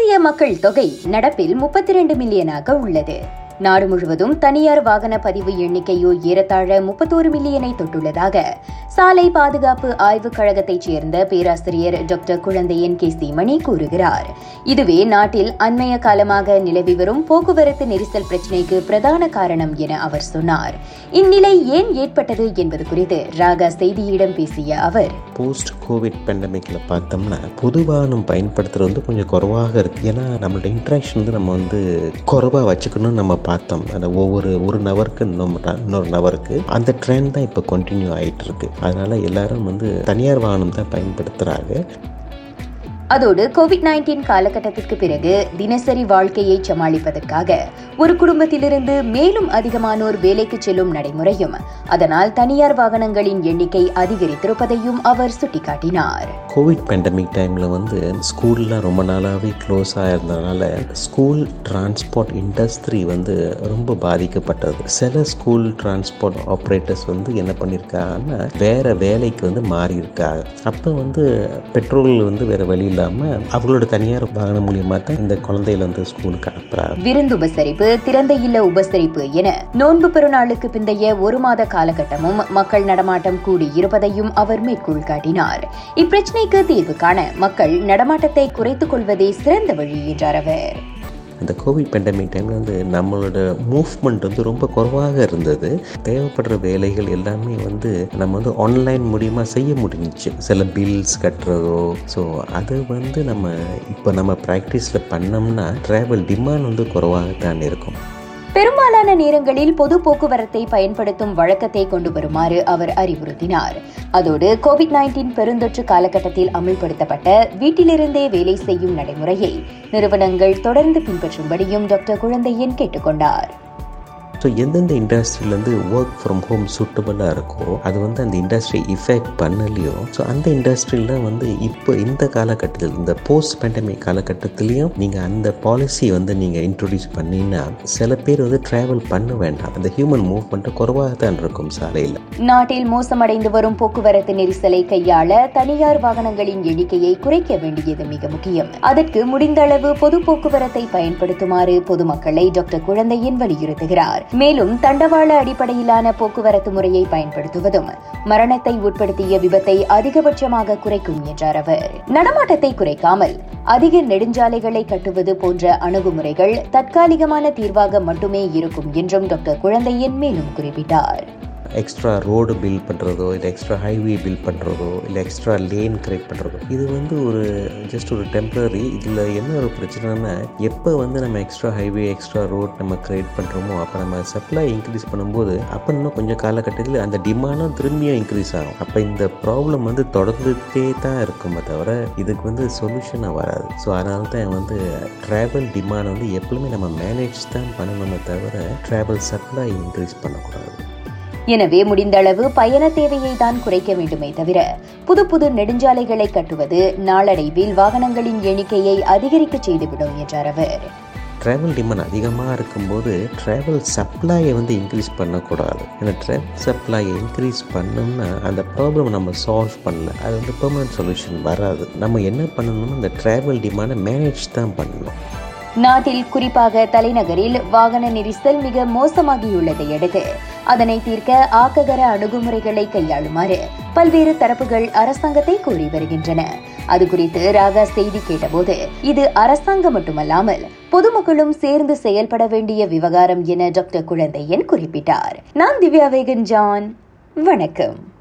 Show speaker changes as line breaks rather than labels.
இந்திய மக்கள் தொகை நடப்பில் முப்பத்தி இரண்டு மில்லியனாக உள்ளது. நாடு முழுவதும் தனியார் வாகன பதிவு எண்ணிக்கையோ ஏறத்தாழ முப்பத்தோரு மில்லியனை தொட்டுள்ளதாக சாலை பாதுகாப்பு ஆய்வுக் கழகத்தைச் சேர்ந்த பேராசிரியர் டாக்டர் குழந்தையன் கே. மணி கூறுகிறார். இதுவே நாட்டில் அண்மைய காலமாக நிலவி வரும் போக்குவரத்து நெரிசல் பிரச்சினைக்கு பிரதான காரணம் என அவர் சொன்னார். இந்நிலை ஏன் ஏற்பட்டது என்பது குறித்து ராகா செய்தியிடம் பேசிய அவர்.
போஸ்ட் கோவிட் பெண்டமிக்ல பார்த்தோம்னா பொதுவாக நம்ம பயன்படுத்துறது வந்து கொஞ்சம் குறைவாக இருக்குது ஏன்னா நம்மளோட இன்ட்ராக்ஷன் வந்து நம்ம வந்து குறைவாக வச்சுக்கணும்னு நம்ம பார்த்தோம். அந்த ஒவ்வொரு ஒரு நபருக்கு இன்னொரு இன்னொரு அந்த ட்ரெண்ட் தான் இப்போ கண்டினியூ ஆகிட்டு இருக்கு. அதனால எல்லாரும் வந்து தனியார் வாகனம் தான் பயன்படுத்துகிறாங்க
அதோடு கோவிட் நைன்டீன் காலகட்டத்திற்கு பிறகு தினசரி வாழ்க்கையை சமாளிப்பதற்காக ஒரு குடும்பத்திலிருந்து மேலும் அதிகமானோர் வேலைக்கு செல்லும் நடைமுறையும் அதனால் தனியார் வாகனங்களின் எண்ணிக்கை அதிகரித்திருப்பதையும் அவர் சுட்டிக்காட்டினார்.
கோவிட் பேண்டமிக் டைமில் வந்து ஸ்கூலில் ரொம்ப நாளாகவே க்ளோஸாக ஆயிருந்ததுனால ஸ்கூல் டிரான்ஸ்போர்ட் இண்டஸ்ட்ரி வந்து ரொம்ப பாதிக்கப்பட்டது. சில ஸ்கூல் டிரான்ஸ்போர்ட் ஆப்ரேட்டர்ஸ் வந்து என்ன பண்ணியிருக்காங்கன்னா வேற வேலைக்கு வந்து மாறி இருக்காங்க அப்போ வந்து பெட்ரோல் வந்து வேற வழியில் இல்லாமல் அவர்களோட தனியார் வாகனம் மூலியமாக தான் இந்த குழந்தைகளை வந்து ஸ்கூலுக்கு அனுப்புறாங்க
விருந்து உபசரிப்பு திறந்த இல்ல உபசரிப்பு என நோன்பு பெருநாளுக்கு பிந்தைய ஒரு மாத காலகட்டமும் மக்கள் நடமாட்டம் கூடி இருப்பதையும் அவர் மேற்கோள் காட்டினார். இப்பிரச்சனைக்கு தீர்வு காண மக்கள் நடமாட்டத்தை குறைத்துக் கொள்வதே சிறந்த வழி என்றார் அவர்.
அந்த கோவிட் பெண்டமிக் டைமில் வந்து நம்மளோட மூவ்மெண்ட் வந்து ரொம்ப குறைவாக இருந்தது. தேவைப்படுற வேலைகள் எல்லாமே வந்து நம்ம வந்து ஆன்லைன் மூலியமாக செய்ய முடிஞ்சிச்சு. சில பில்ஸ் கட்டுறதோ ஸோ அது வந்து நம்ம இப்போ நம்ம ப்ராக்டிஸில் பண்ணோம்னா ட்ராவல் டிமாண்ட் வந்து குறைவாகத்தான் இருக்கும்.
பெரும்பாலான நேரங்களில் பொது போக்குவரத்தை பயன்படுத்தும் வழக்கத்தை கொண்டு வருமாறு அவர் அறிவுறுத்தினார். அதோடு கோவிட் நைன்டீன் பெருந்தொற்று காலகட்டத்தில் அமல்படுத்தப்பட்ட வீட்டிலிருந்தே வேலை செய்யும் நடைமுறையை நிறுவனங்கள் தொடர்ந்து பின்பற்றும்படியும் டாக்டர் குழந்தையன் கேட்டுக்கொண்டார்.
ஸோ எந்தெந்த இண்டஸ்ட்ரியிலேருந்து ஒர்க் ஃப்ரம் ஹோம் சூட்டபுளாக இருக்கோ அது வந்து அந்த இண்டஸ்ட்ரி இஃபெக்ட் பண்ணலையோ ஸோ அந்த இண்டஸ்ட்ரியில் வந்து இப்போ இந்த காலகட்டத்தில் இந்த போஸ்ட் பேண்டமிக் காலகட்டத்திலையும் நீங்கள் அந்த பாலிசியை வந்து நீங்கள் இன்ட்ரொடியூஸ் பண்ணினா சில பேர் வந்து ட்ராவல் பண்ண வேண்டாம். அந்த ஹியூமன் மூவ்மெண்ட்டு குறைவாக தான் இருக்கும் சாலையில்.
நாட்டில் மோசமடைந்து வரும் போக்குவரத்து நெரிசலை கையாள தனியார் வாகனங்களின் எண்ணிக்கையை குறைக்க வேண்டியது மிக முக்கியம். அதற்கு முடிந்த அளவு பொது போக்குவரத்தை பயன்படுத்துமாறு பொதுமக்களை டாக்டர் குழந்தையன் வலியுறுத்துகிறார். மேலும் தண்டவாள அடிப்படையிலான போக்குவரத்து முறையை பயன்படுத்துவதும் மரணத்தை உட்படுத்திய விபத்தை அதிகபட்சமாக குறைக்கும் என்றார் அவர். நடமாட்டத்தை குறைக்காமல் அதிக நெடுஞ்சாலைகளை கட்டுவது போன்ற அணுகுமுறைகள் தற்காலிகமான தீர்வாக மட்டுமே இருக்கும் என்றும் டாக்டர் குழந்தையன் மேலும் குறிப்பிட்டார்.
எக்ஸ்ட்ரா ரோடு பில்ட் பண்ணுறதோ இல்லை எக்ஸ்ட்ரா ஹைவே பில்ட் பண்ணுறதோ இல்லை எக்ஸ்ட்ரா லேன் கிரியேட் பண்ணுறதோ இது வந்து ஒரு ஜஸ்ட் ஒரு டெம்பரரி இதில் என்ன ஒரு பிரச்சனைனா எப்போ வந்து நம்ம எக்ஸ்ட்ரா ஹைவே எக்ஸ்ட்ரா ரோட் நம்ம கிரியேட் பண்ணுறோமோ அப்போ நம்ம சப்ளை இன்க்ரீஸ் பண்ணும்போது அப்போ இன்னும் கொஞ்சம் காலகட்டத்தில் அந்த டிமாண்டும் திரும்பியும் இன்க்ரீஸ் ஆகும். அப்போ இந்த ப்ராப்ளம் வந்து தொடர்ந்துட்டே தான் இருக்குமே தவிர இதுக்கு வந்து சொல்யூஷனாக வராது. ஸோ அதனால தான் வந்து ட்ராவல் டிமாண்ட் வந்து எப்பவுமே நம்ம மேனேஜ் தான் பண்ணணுமே தவிர ட்ராவல் சப்ளை இன்க்ரீஸ் பண்ணக்கூடாது.
எனவே முடிந்த அளவு பயண தேவையை தான் குறைக்க வேண்டுமே தவிர புது புது நெடுஞ்சாலைகளை கட்டுவது நாளடைவில் வாகனங்களின் எண்ணிக்கையை அதிகரிக்க செய்துவிடும் என்றார் அவர்.
ட்ராவல் டிமாண்ட் அதிகமாக இருக்கும்போது ட்ராவல் சப்ளையை வந்து இன்க்ரீஸ் பண்ணக்கூடாது. ஏன்னா ட்ராவல் சப்ளையை இன்க்ரீஸ் பண்ணோம்னா அந்த ப்ராப்ளம் நம்ம சால்வ் பண்ணல. அது வந்து பெர்மனன்ட் சொல்யூஷன் வராது. நம்ம என்ன பண்ணணும்னா அந்த ட்ராவல் டிமாண்டை மேனேஜ் தான் பண்ணணும்.
நாட்டில் குறிப்பாக தலைநகரில் வாகன நெரிசல் மிக மோசமாகியுள்ளதை அடுத்து அதனை தீர்க்க ஆக்ககர அணுகுமுறைகளை கையாளுமாறு பல்வேறு தரப்புகள் அரசாங்கத்தை கோரி வருகின்றன. அது குறித்து ராகா செய்தி கேட்டபோது இது அரசாங்கம் மட்டுமல்லாமல் பொதுமக்களும் சேர்ந்து செயல்பட வேண்டிய விவகாரம் என டாக்டர் குழந்தையன் குறிப்பிட்டார். நான் திவ்யா வேகன் ஜான். வணக்கம்.